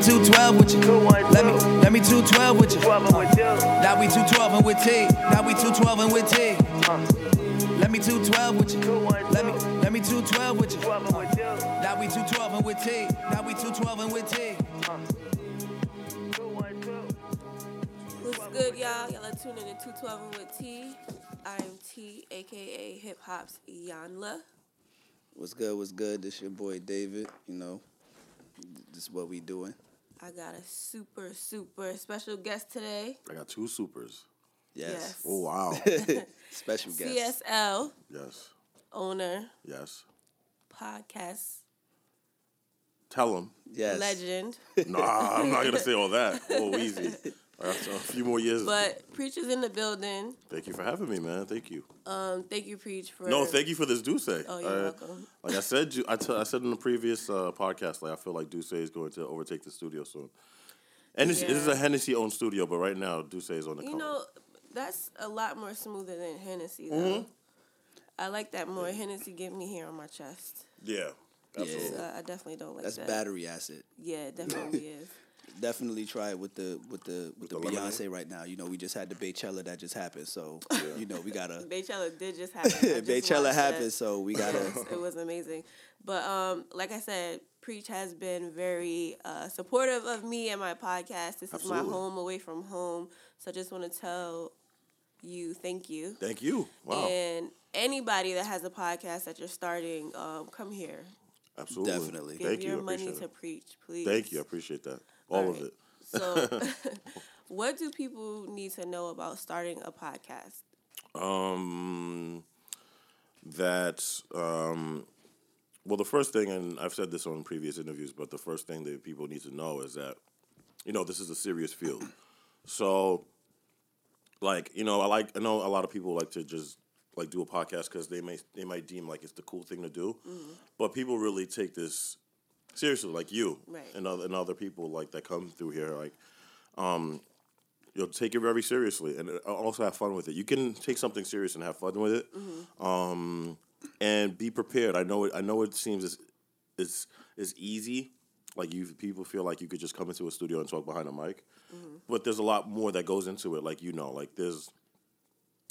me 212 with you. Let me let me 212 with you. Now we 212 and with T. Now we 212 and with T. Let me 212 with you. Let me let me 212 with you. Now we 212 and with T. Now we 212 and with T. What's good, y'all? Y'all are tuning in to 212 and with T. I am T, aka Hip Hop's Iyanla. What's good? What's good? This your boy David. You know, this is what we doing. I got a super, super special guest today. I got two supers. Yes. Yes. Oh wow. Special guest. CSL yes. owner, Yes. podcast Tell them. Yes. legend, Nah, I'm not gonna say all that. Oh, easy. I a few more years. but preachers in the building. thank you for having me, man. Thank you. Um, thank you, preach for No, thank you for this D'USSÉ. Oh, you're Uh, welcome. Like I said, you- I, t- I said in the previous uh, podcast, like I feel like D'USSÉ is going to overtake the studio soon. And this, this is a Hennessy owned studio, but right now D'USSÉ is on the You come. know, that's a lot more smoother than Hennessy, though. Mm-hmm. I like that more. Hennessy give me hair on my chest. yeah, absolutely. So I definitely don't like That's that. battery acid. Yeah, it definitely is. Definitely try it with the with the with, the, the lemonade? Beyonce right now. You know, we just had the Beychella that just happened, so you know we gotta. Beychella did just happen. I just Beychella happened, that. so we gotta. it was amazing. But um, like I said, Preach has been very uh, supportive of me and my podcast. This is my home away from home. So I just want to tell you thank you. Thank you. Wow, And anybody that has a podcast that you're starting, um, come here. absolutely. Definitely. Give Thank your you. I money to it. preach, please. Thank you. I appreciate that. All of it. So, what do people need to know about starting a podcast? Um, that um, well, the first thing, and I've said this on previous interviews, but the first thing that people need to know is that you know this is a serious field. So, like you know, I like I know a lot of people like to just like do a podcast because they may they might deem like it's the cool thing to do, but people really take this seriously, like you Right. and other and other people like that come through here, like you'll take it very seriously and uh, also have fun with it. You can take something serious and have fun with it, um, and be prepared. I know it. I know it seems as it's it's easy. Like you, people feel like you could just come into a studio and talk behind a mic, but there's a lot more that goes into it. Like you know, like there's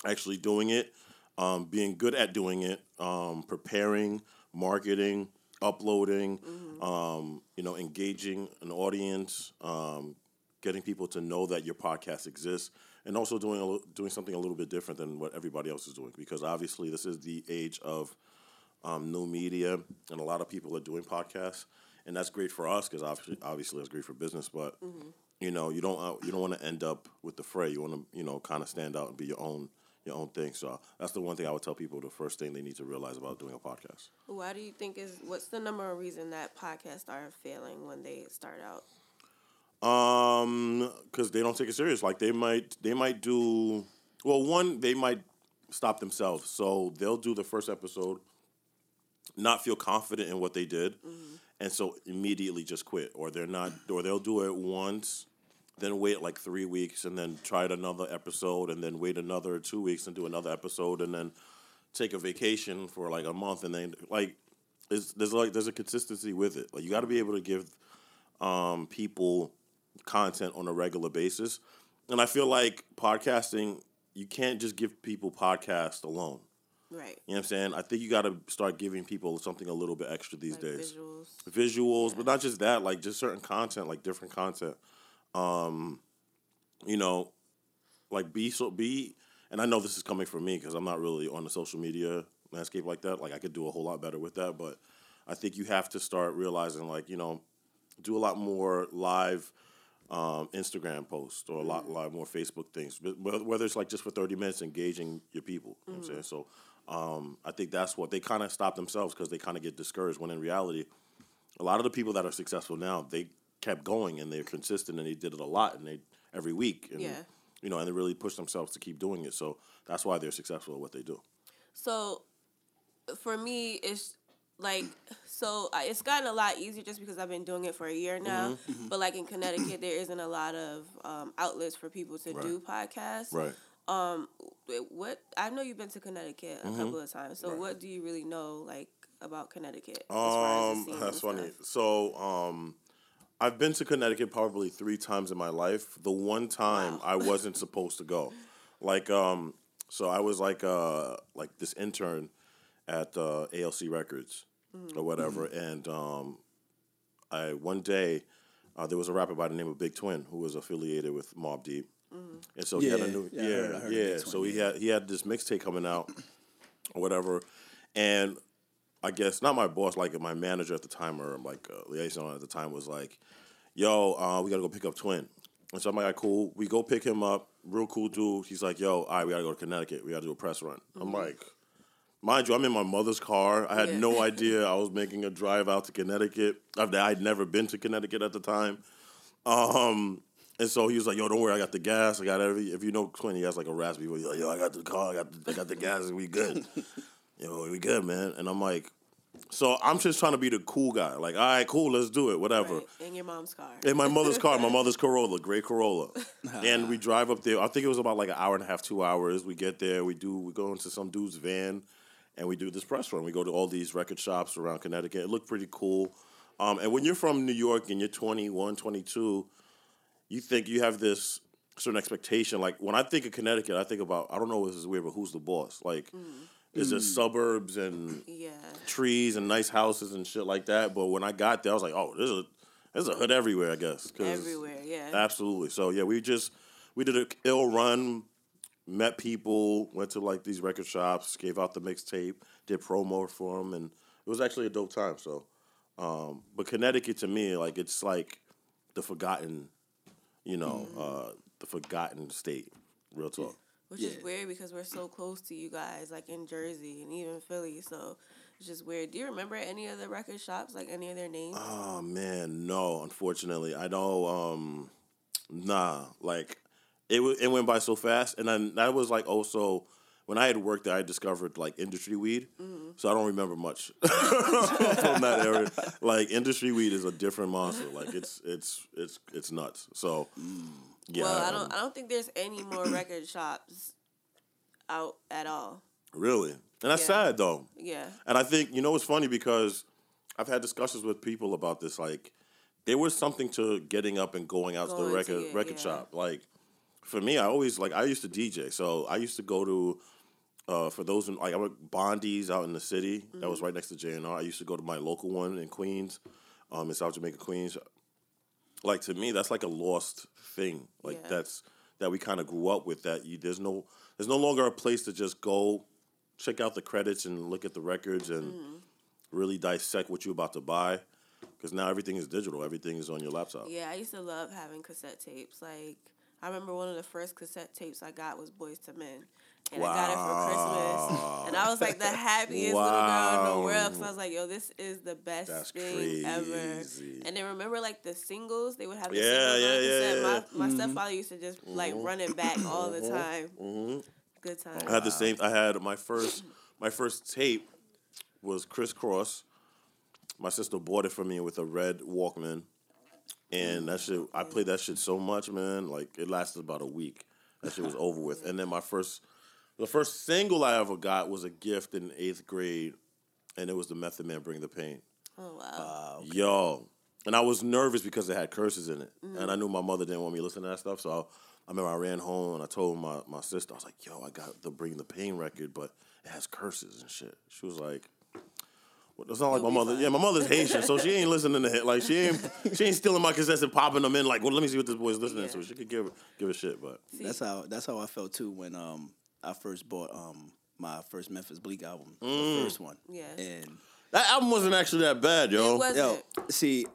actually doing it, um, being good at doing it, um, preparing, marketing, uploading, um, you know, engaging an audience, um, getting people to know that your podcast exists, and also doing a, doing something a little bit different than what everybody else is doing. Because obviously, this is the age of um, new media, and a lot of people are doing podcasts, and that's great for us because obviously, obviously, that's great for business. But you know, you don't uh, you don't want to end up with the fray. You want to you know kind of stand out and be your own your own thing. So that's the one thing I would tell people. The first thing they need to realize about doing a podcast. Why do you think is what's the number of reason that podcasts are failing when they start out? Um, because they don't take it serious. Like they might, they might do. Well, one, they might stop themselves. So they'll do the first episode, not feel confident in what they did, and so immediately just quit, or they're not, or they'll do it once, then wait like three weeks, and then try it another episode, and then wait another two weeks and do another episode, and then take a vacation for like a month, and then like. It's, there's like there's a consistency with it. Like you got to be able to give um, people content on a regular basis. And I feel like podcasting, you can't just give people podcast alone. Right. You know what I'm saying? I think you got to start giving people something a little bit extra these Like days. visuals. Visuals, but not just that, like just certain content, like different content. Um, you know, like be so be and I know this is coming from me because I'm not really on the social media landscape like that. Like I could do a whole lot better with that, but I think you have to start realizing like, you know, do a lot more live um, Instagram posts or a lot, lot more Facebook things. But whether it's like just for 30 minutes engaging your people. You know what I'm saying? So um, I think that's what they kind of stop themselves because they kind of get discouraged when in reality, a lot of the people that are successful now, they kept going and they're consistent and they did it a lot and they every week. And, Yeah. You know, and they really push themselves to keep doing it. So that's why they're successful at what they do. So for me, it's like so it's gotten a lot easier just because I've been doing it for a year now. Mm-hmm. But like in Connecticut, there isn't a lot of um, outlets for people to do podcasts. Right. Um, what I know you've been to Connecticut a Mm-hmm. couple of times. So what do you really know like about Connecticut? as far as the Um, scene that's and funny. stuff? So, um, I've been to Connecticut probably three times in my life. The one time I wasn't supposed to go, like um, so I was like uh like this intern at uh, ALC Records or whatever, and um, I one day uh, there was a rapper by the name of Big Twin who was affiliated with Mobb Deep, and so he had a new yeah, I yeah heard- I heard yeah. So he had he had this mixtape coming out or whatever, and I guess not my boss, like my manager at the time or like uh, liaison at the time was like, "Yo, uh, we gotta go pick up Twin." And so I'm like, "All right, "Cool." We go pick him up. Real cool dude. He's like, "Yo, all right, we gotta go to Connecticut. We gotta do a press run." I'm like, mind you, I'm in my mother's car. I had Yeah. no idea I was making a drive out to Connecticut. I've, I'd never been to Connecticut at the time. Um, and so he was like, "Yo, don't worry, I got the gas. I got every. If you know Twin, he has like a raspy. He's like, "Yo, I got the car. I got the, I got the gas. We good. Yo, we good, man." And I'm like, so I'm just trying to be the cool guy. Like, all right, cool, let's do it, whatever. Right. In your mom's car. In my mother's car, my mother's Corolla, gray Corolla, and we drive up there. I think it was about like an hour and a half, two hours. We get there, we do, we go into some dude's van, and we do this press run. We go to all these record shops around Connecticut. It looked pretty cool. Um, and when you're from New York and you're 21, 22, you think you have this certain expectation. Like when I think of Connecticut, I think about I don't know if this is weird, but who's the boss? Like, is it suburbs and Yeah. trees and nice houses and shit like that. But when I got there, I was like, oh, there's a there's a hood everywhere, I guess. Everywhere, yeah. Absolutely. So yeah, we just we did a ill run, met people, went to like these record shops, gave out the mixtape, did promo for them, and it was actually a dope time. So, um, but Connecticut to me, like it's like the forgotten, you know, uh, the forgotten state. Real talk. Which Yeah. is weird because we're so close to you guys, like in Jersey and even Philly. So it's just weird. Do you remember any of the record shops, like any of their names? Oh man, no. Unfortunately, I know. Um, nah, like it. w- It went by so fast, and then that was like also when I had worked there. I discovered like industry weed, so I don't remember much from that area. Like industry weed is a different monster. Like it's it's it's it's nuts. So yeah, well, I don't. I don't think there's any more record shops out at all. really, and that's Yeah. sad though. Yeah. And I think you know it's funny because I've had discussions with people about this. Like, there was something to getting up and going out to Going the to record it, record yeah. shop. Like, for me, I always like I used to DJ, so I used to go to. Uh, for those in, like I went Bondi's out in the city that Mm-hmm. was right next to J&R. I used to go to my local one in Queens, um, in South Jamaica, Queens. Like to me, that's like a lost thing. Like Yeah. that's that we kind of grew up with. That you there's no there's no longer a place to just go check out the credits and look at the records and Mm-hmm. really dissect what you're about to buy. Because now everything is digital. Everything is on your laptop. Yeah, I used to love having cassette tapes. Like I remember one of the first cassette tapes I got was Boyz II Men. And I got it for Christmas. And I was like the happiest little girl in the world because I was like, yo, this is the best That's thing ever. crazy. And then remember like the singles? They would have the Yeah, singles yeah, on yeah, cassette. yeah. My, my stepfather used to just mm-hmm. like run it back all the mm-hmm. time. Mm-hmm. Good time. I had the same. I had my first. My first tape was Kris Kross. My sister bought it for me with a red Walkman, and that shit. I played that shit so much, man. Like it lasted about a week. That shit was over with. And then my first, the first single I ever got was a gift in eighth grade, and it was the Method Man "Bring the Pain." Oh wow. Yo. And I was nervous because it had curses in it. And I knew my mother didn't want me to listen to that stuff. So I, I remember I ran home and I told my, my sister, I was like, yo, I got the Bring the Pain record, but it has curses and shit. She was like, well, it's not like my You'll be mother. fine. Yeah, my mother's Haitian, so she ain't listening to it. Like she ain't she ain't stealing my cassettes and popping them in. Like, well, let me see what this boy's listening Yeah. to. She could give give a shit, but That's how that's how I felt too when um I first bought um my first Memphis Bleek album, Mm. the first one. Yeah. And that album wasn't actually that bad, yo. It wasn't. yo, see,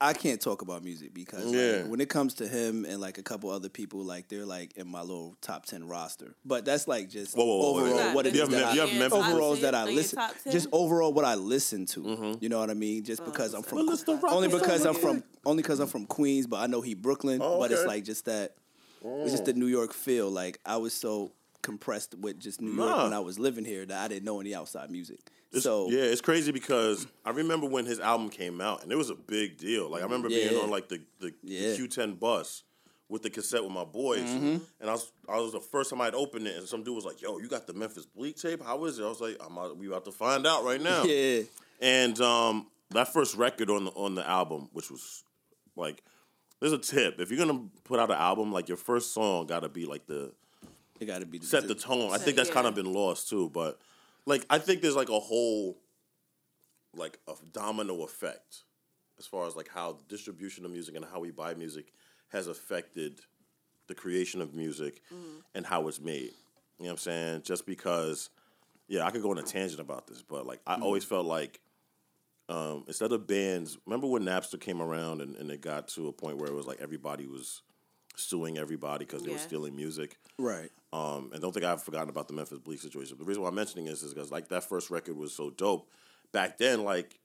I can't talk about music because like, when it comes to him and like a couple other people, like they're like in my little top ten roster. But that's like just Whoa, whoa, whoa, wait, overall wait. what it You is have that Mem- I- you have Memphis- overalls that I listen, just overall what I listen to. Mm-hmm. You know what I mean? Just because I'm from, Well, the rock only because I'm from, only because I'm from Queens, but I know he Brooklyn. Oh, But it's like just that, it's just the New York feel. Like I was so compressed with just New York Nah. when I was living here that I didn't know any outside music. It's- so yeah, it's crazy because I remember when his album came out, and it was a big deal. Like I remember being on like the the, Yeah. the Q10 bus with the cassette with my boys, and I was I was the first time I'd opened it, and some dude was like, "Yo, you got the Memphis Bleek tape? How is it?" I was like, "I'm out, we about to find out right now." yeah, And um, that first record on the on the album, which was like there's a tip. If you're gonna put out an album, like your first song gotta be like the It got to be set the tone. I think that's yeah. kind of been lost too. But like I think there's like a whole like a domino effect as far as like how distribution of music and how we buy music has affected the creation of music and how it's made. You know what I'm saying? Just because yeah, I could go on a tangent about this, but like I always felt like um, instead of bands, remember when Napster came around and, and it got to a point where it was like everybody was suing everybody because they were stealing music. right. Um, and don't think I've forgotten about the Memphis Bleek situation. The reason why I'm mentioning this is because like that first record was so dope. Back then, like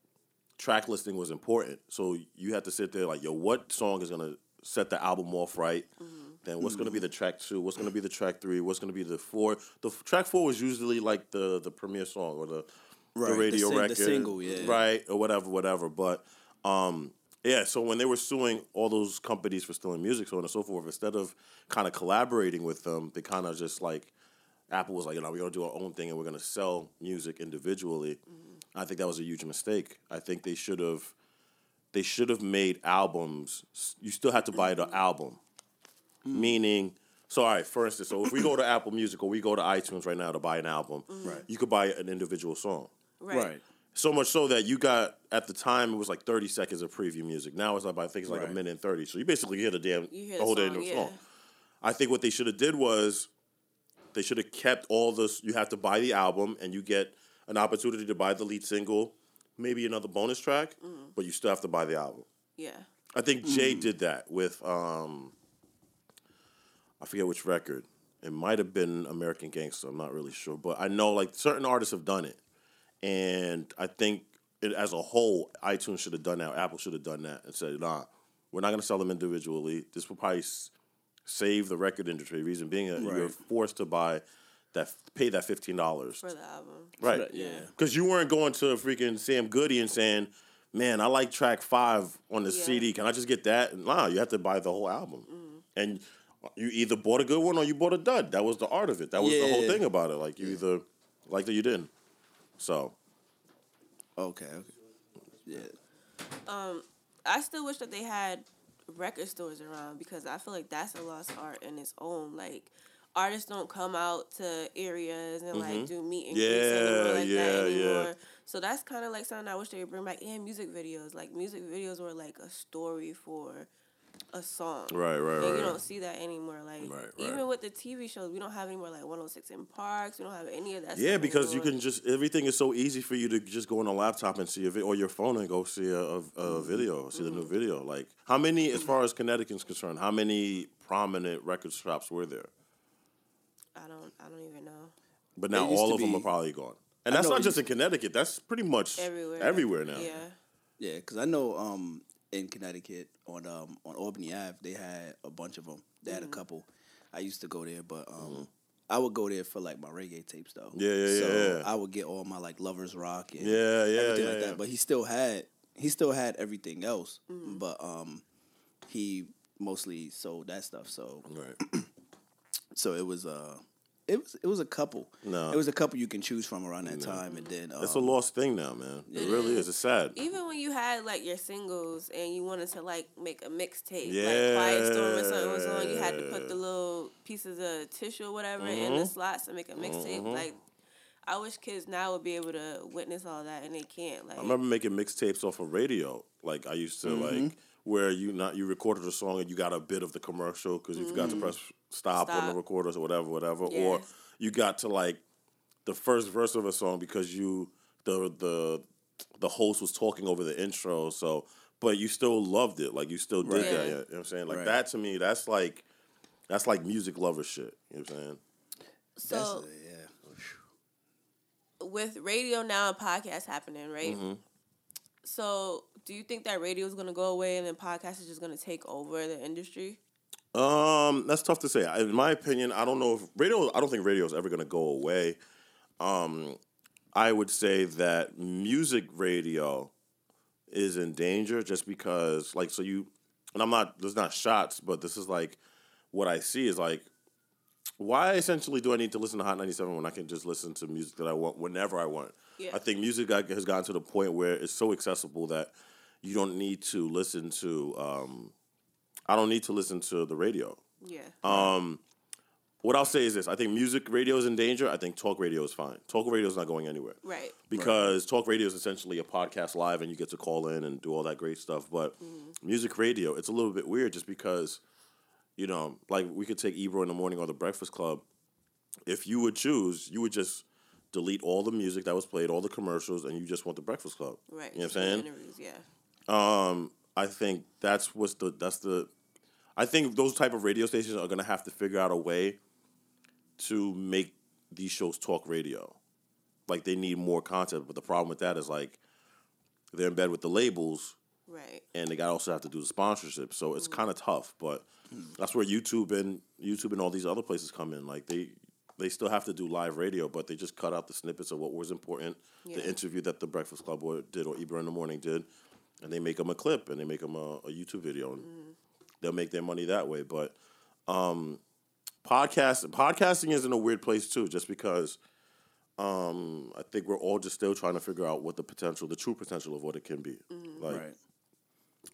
track listing was important, so you had to sit there like, yo, what song is gonna set the album off right? Then what's gonna be the track two? What's gonna be the track three? What's gonna be the four? The f- track four was usually like the the premiere song or the Right, the the radio sing- the record, single, yeah. right or whatever, whatever. But um, yeah, so when they were suing all those companies for stealing music, so on and so forth, instead of kind of collaborating with them, they kind of just like Apple was like, you know, we're gonna do our own thing and we're gonna sell music individually. Mm-hmm. I think that was a huge mistake. I think they should have they should have made albums. You still had to buy the mm-hmm. album, mm-hmm. meaning. So, all right, for instance, so if we go to Apple Music or we go to iTunes right now to buy an album, Right. you could buy an individual song. Right. Right. So much so that you got at the time it was like thirty seconds of preview music. Now it's like I think it's like a minute and thirty. So you basically hear the damn hear the the whole song, damn yeah. song. I think what they should have did was they should have kept all this. You have to buy the album and you get an opportunity to buy the lead single, maybe another bonus track, Mm. but you still have to buy the album. Yeah. I think Jay did that with um, I forget which record. It might have been American Gangster. I'm not really sure, but I know like certain artists have done it, and I think it, as a whole, iTunes should have done that. Apple should have done that and said, "Nah, we're not going to sell them individually. This will probably s- save the record industry." Reason being, that you're forced to buy that, pay that fifteen dollars For the album. Right. Yeah. Because you weren't going to freaking Sam Goody and saying, "Man, I like track five on the Yeah. CD. Can I just get that?" Nah, you have to buy the whole album, mm-hmm. and you either bought a good one or you bought a dud. That was the art of it. That was the whole thing about it. Like you either liked it or you didn't. So Okay. okay. Yeah. I still wish that they had record stores around because I feel like that's a lost art in its own. Like artists don't come out to areas and like do meet and greets Mm-hmm. Yeah, like yeah, that yeah. So that's kind of like something I wish they would bring back. And music videos, like music videos were like a story for a song. right, right, And right. you don't see that anymore. Like Right, even right. with the TV shows, we don't have any more like 106 & Parks. We don't have any of that. yeah, stuff because you can just everything is so easy for you to just go on a laptop and see a video or your phone and go see a, a, a mm-hmm. video, see the new mm-hmm. video. Like how many, as mm-hmm. far as Connecticut's concerned, how many prominent record shops were there? I don't. I don't even know. But now all to of them are probably gone. And I that's not just in Connecticut. That's pretty much Everywhere. everywhere now. Yeah. Yeah, because I know um in Connecticut on um on Albany Ave they had a bunch of them. They Mm-hmm. had a couple. I used to go there, but um I would go there for like my reggae tapes though. Yeah, yeah, so yeah, yeah. I would get all my like lovers rock and Yeah, yeah, everything yeah, like that. But he still had he still had everything else, Mm-hmm. but um he mostly sold that stuff. So Right. so it was uh it was it was a couple. No. it was a couple you can choose from around that time, and then um, It's a lost thing now, man. It really is. It's sad. Even when you had like your singles and you wanted to like make a mixtape, Yeah. like Quiet Storm or something was on, you had to put the little pieces of tissue or whatever in Mm-hmm. the slots to make a mixtape. Like, I wish kids now would be able to witness all that and they can't. Like, I remember making mixtapes off of radio. Like I used to Mm-hmm. like where you not you recorded a song and you got a bit of the commercial because you forgot to press stop, on the Stop. recorders or whatever, whatever. Yeah. Or you got to like the first verse of a song because you the the the host was talking over the intro. So, but you still loved it. Like you still did Right. that. Yeah. You know what I'm saying? Like Right. that to me, that's like that's like music lover shit. You know what I'm saying? that's so yeah. with radio now and podcasts happening, right? Mm-hmm. So, do you think that radio is going to go away and then podcast is just going to take over the industry? Um, that's tough to say. In my opinion, I don't know if radio. I don't think radio is ever going to go away. Um, I would say that music radio is in danger just because, like, so you and I'm not. There's not shots, but this is like what I see is like. Why essentially do I need to listen to Hot 97 when I can just listen to music that I want whenever I want? Yeah. I think music has gotten to the point where it's so accessible that you don't need to listen to. Um, I don't need to listen to the radio. Yeah. Um, what I'll say is this: I think music radio is in danger. I think talk radio is fine. Talk radio is not going anywhere right. because talk radio is essentially a podcast live, and you get to call in and do all that great stuff. But music radio, it's a little bit weird, just because, you know, like we could take Ebro in the morning or the Breakfast Club. If you would choose, you would just delete all the music that was played, all the commercials, and you just want the Breakfast Club. Right. You know what I'm saying? Interviews, yeah. Um, I think that's what's the that's the I think those type of radio stations are gonna have to figure out a way to make these shows talk radio. Like they need more content, but the problem with that is like they're in bed with the labels Right. and they got also have to do the sponsorship. So it's kind of tough, but that's where YouTube and YouTube and all these other places come in. Like they they still have to do live radio, but they just cut out the snippets of what was important. Yeah. The interview that the Breakfast Club did or Ebro in the Morning did, and they make them a clip and they make them a, a YouTube video, and they'll make their money that way. But um, podcast podcasting is in a weird place too, just because. Um, I think we're all just still trying to figure out what the potential, the true potential of what it can be. Like Right.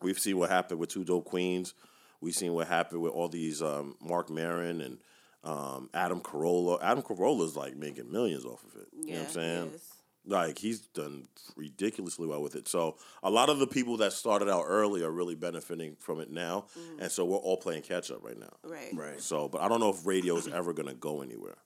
We've seen what happened with Two Dope Queens. We've seen what happened with all these um, Marc Maron and um, Adam Carolla. Adam Carolla's like making millions off of it. you know what I'm saying? yes. Like he's done ridiculously well with it. So a lot of the people that started out early are really benefiting from it now, and so we're all playing catch up right now. Right. Right. So, but I don't know if radio is ever gonna go anywhere.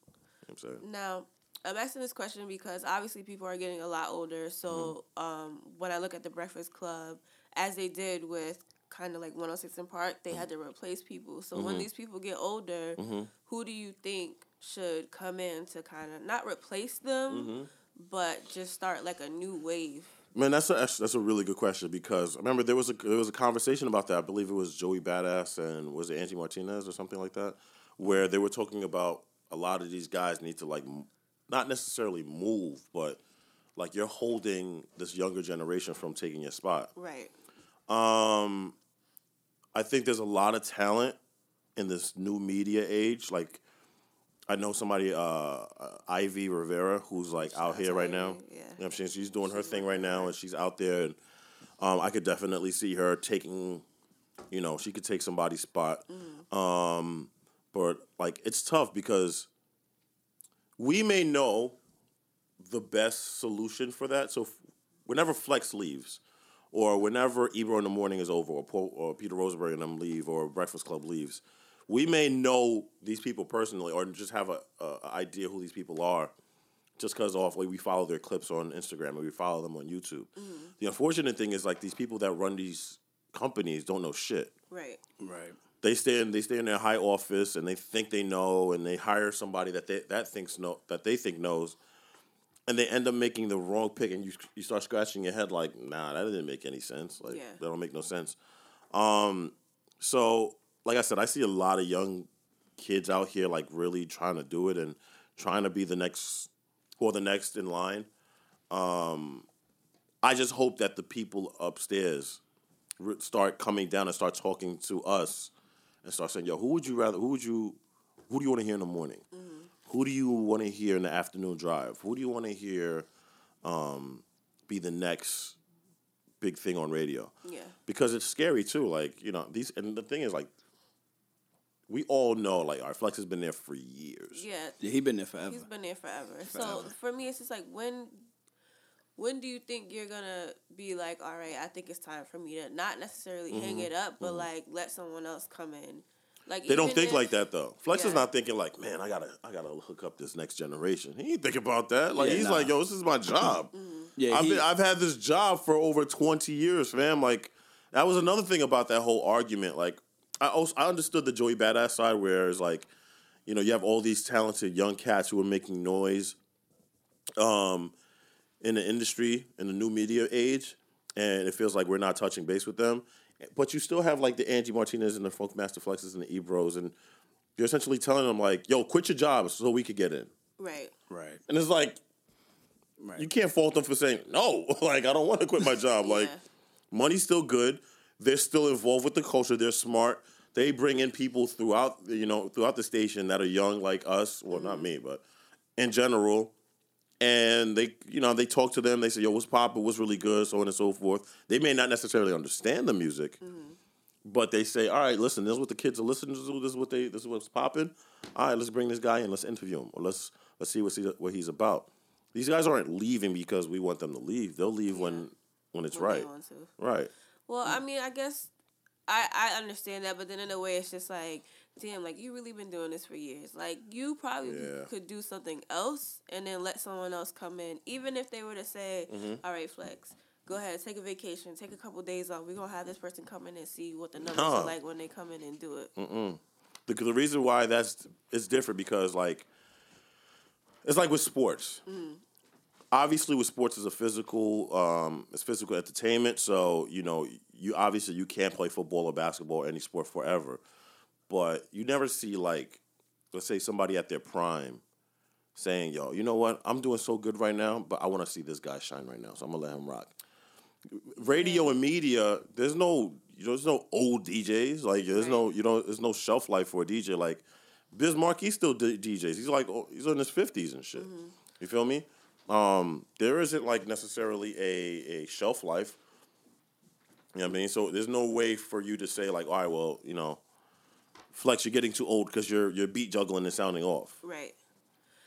You know what I'm saying? Now, I'm asking this question because obviously people are getting a lot older. So Mm-hmm. um, when I look at the Breakfast Club, as they did with kind of like 106 & Park, they Mm-hmm. had to replace people. So when these people get older, Mm-hmm. who do you think should come in to kind of not replace them, Mm-hmm. but just start like a new wave? Man, that's a that's, a really good question because I remember there was a there was a conversation about that. I believe it was Joey Badass and was it Angie Martinez or something like that, where they were talking about a lot of these guys need to like not necessarily move, but like you're holding this younger generation from taking your spot. Right. Um, I think there's a lot of talent in this new media age. Like, I know somebody, uh, uh, Ivy Rivera, who's like out out here right now. Yeah. You know what I'm saying? She's doing her thing right now, and she's out there, and um, I could definitely see her taking, you know, she could take somebody's spot. Um, but like, it's tough because we may know the best solution for that. So, f- whenever Flex leaves, or whenever Ebro in the morning is over, or, Paul, or Peter Rosenberg and them leave, or Breakfast Club leaves, we may know these people personally, or just have a, a a idea who these people are, just because of like we follow their clips on Instagram or we follow them on YouTube. Mm-hmm. The unfortunate thing is like these people that run these companies don't know shit. Right. Right. They stay in they stay in their high office and they think they know, and they hire somebody that they that thinks know that they think knows, and they end up making the wrong pick, and you you start scratching your head like, nah, that didn't make any sense. Like Yeah. that don't make no sense. Um, so like I said, I see a lot of young kids out here like really trying to do it and trying to be the next or the next in line. Um, I just hope that the people upstairs start coming down and start talking to us and start saying, "Yo, who would you rather? Who would you? Who do you want to hear in the morning? Who do you want to hear in the afternoon drive? Who do you want to hear um, be the next big thing on radio? Yeah. Because it's scary too. Like you know these, and the thing is like." We all know, like, our Flex has been there for years. Yeah. Yeah, he's been there forever. He's been there forever. So for me, it's just like when, when do you think you're gonna be like, all right, I think it's time for me to not necessarily hang it up, but like let someone else come in. Like Mm-hmm. They don't think if- like that though. Flex is not thinking like, man, I gotta, I gotta hook up this next generation. He ain't think about that. Like Yeah, he's nah. like, yo, this is my job. yeah, I've he, been, I've had this job for over twenty years, fam. Like that was another thing about that whole argument. Like I also I understood the Joey Badass side, where it's like, you know, you have all these talented young cats who are making noise, um, in the industry in the new media age, and it feels like we're not touching base with them. But you still have like the Angie Martinez and the Funkmaster Flexes and the Ebros, and you're essentially telling them like, "Yo, quit your job so we could get in." Right. right, And it's like right. you can't fault them for saying no. like I don't want to quit my job. Like money's still good. They're still involved with the culture. They're smart. They bring in people throughout you know throughout the station that are young like us. Well, not mm-hmm. me, but in general. And they you know they talk to them. They say, "Yo, what's poppin'? What's really good?" So on and so forth. They may not necessarily understand the music, Mm-hmm. but they say, "All right, listen, this is what the kids are listening to. This is what they. This is what's popping. All right, let's bring this guy in. Let's interview him, or let's let's see what he, what he's about." These guys aren't leaving because we want them to leave. They'll leave when when it's when right. Right. Well, I mean, I guess I I understand that, but then in a way, it's just like, damn, like you really been doing this for years. Like you probably Yeah. could do something else, and then let someone else come in, even if they were to say, Mm-hmm. "All right, flex." Go ahead, take a vacation, take a couple days off. We're gonna have this person come in and see what the numbers are like when they come in and do it. The, the reason why that's it's different because like it's like with sports. Obviously, with sports is a physical, um, it's physical entertainment. So you know, you obviously you can't play football or basketball or any sport forever, but you never see like, let's say somebody at their prime saying, "Yo, you know what? I'm doing so good right now, but I want to see this guy shine right now, so I'm gonna let him rock." Radio and media, there's no, you know, there's no old DJs. Like, there's no, you know, there's no shelf life for a DJ. Like, Biz Markie still d- DJs. He's like, oh, he's in his fifties and shit. You feel me? Um, there isn't like necessarily a a shelf life. You know what I mean? So there's no way for you to say like, all right, well, you know, Flex, you're getting too old because you're you're beat juggling and sounding off. Right.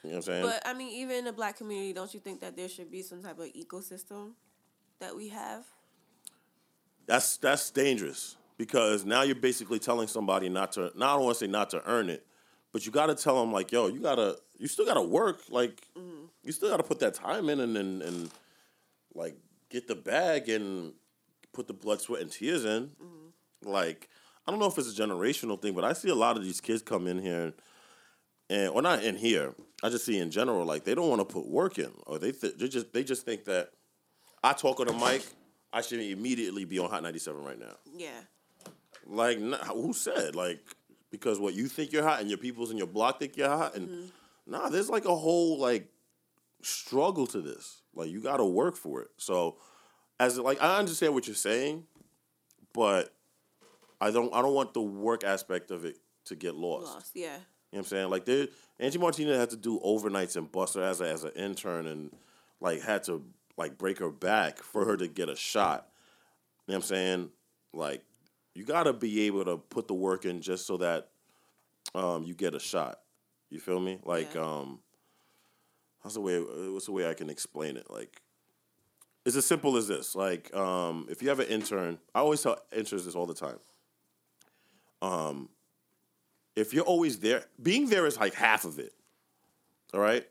You know what I'm saying? But I mean, even in the black community, don't you think that there should be some type of ecosystem that we have? that's that's dangerous because now you're basically telling somebody not to. Not I don't want to say not to earn it, but you got to tell them like, yo, you gotta, you still gotta work. Like, mm-hmm. you still gotta put that time in and and, and like get the bag and put the blood, sweat, and tears in. Mm-hmm. Like, I don't know if it's a generational thing, but I see a lot of these kids come in here and. And, or not in here. I just see in general, like they don't want to put work in, or they th- they just they just think that I talk on the mic, I should immediately be on Hot 97 right now. Yeah. Like, who said? Like, because what you think you're hot and your peoples in your block think you're hot, and mm-hmm. nah, there's like a whole like struggle to this. Like, you got to work for it. So, as like, I understand what you're saying, but I don't I don't want the work aspect of it to get lost. Lost. Yeah. You know what I'm saying? Like there Angie Martinez had to do overnights in Buster as a, as an intern and like had to like break her back for her to get a shot. You know what I'm saying? Like you got to be able to put the work in just so that um you get a shot. You feel me? Like Yeah. um how's the way what's the way I can explain it? Like it's as simple as this. Like um if you have an intern, I always tell interns this all the time. Um if you're always there, being there is like half of it. All right?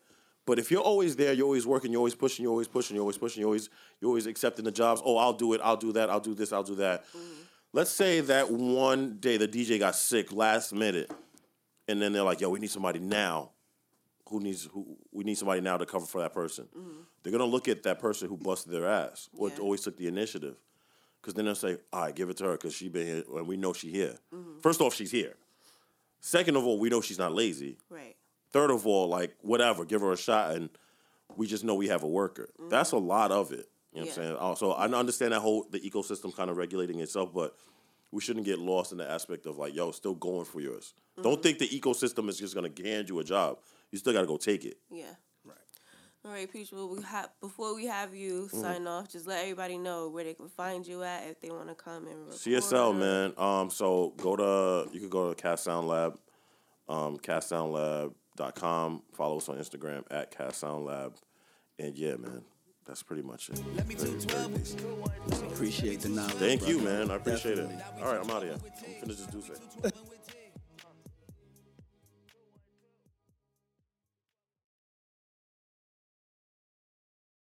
But if you're always there, you're always working, you're always pushing, you're always pushing, you're always pushing, you're always you're always accepting the jobs. Oh, I'll do it, I'll do that, I'll do this, I'll do that. Let's say that one day the DJ got sick last minute, and then they're like, "Yo, we need somebody now. Who needs who? We need somebody now to cover for that person." They're gonna look at that person who busted their ass or Yeah. always took the initiative, because then they'll say, "All right, give it to her because she been here and we know she here." First off, she's here. Second of all, we know she's not lazy. Right. Third of all, like whatever, give her a shot, and we just know we have a worker. That's a lot of it. You know what I'm saying? Uh, also, I understand that whole the ecosystem kind of regulating itself, but we shouldn't get lost in the aspect of like, yo, still going for yours. Don't mm-hmm. think the ecosystem is just gonna hand you a job. You still gotta go take it. Yeah. Right. All right, Peach. Well, we have before we have you Mm. sign off, just let everybody know where they can find you at if they want to come and record. CSL, man. Um, so go to you could go to Cast Sound Lab, um, castsoundlab.com. Follow us on Instagram at Cast Sound Lab. And yeah, man, that's pretty much it. Let me Very, very 12. Appreciate the knowledge. Thank you, brother. man. I appreciate Definitely. it. All right, I'm out of here. I'm finished this D'USSÉ.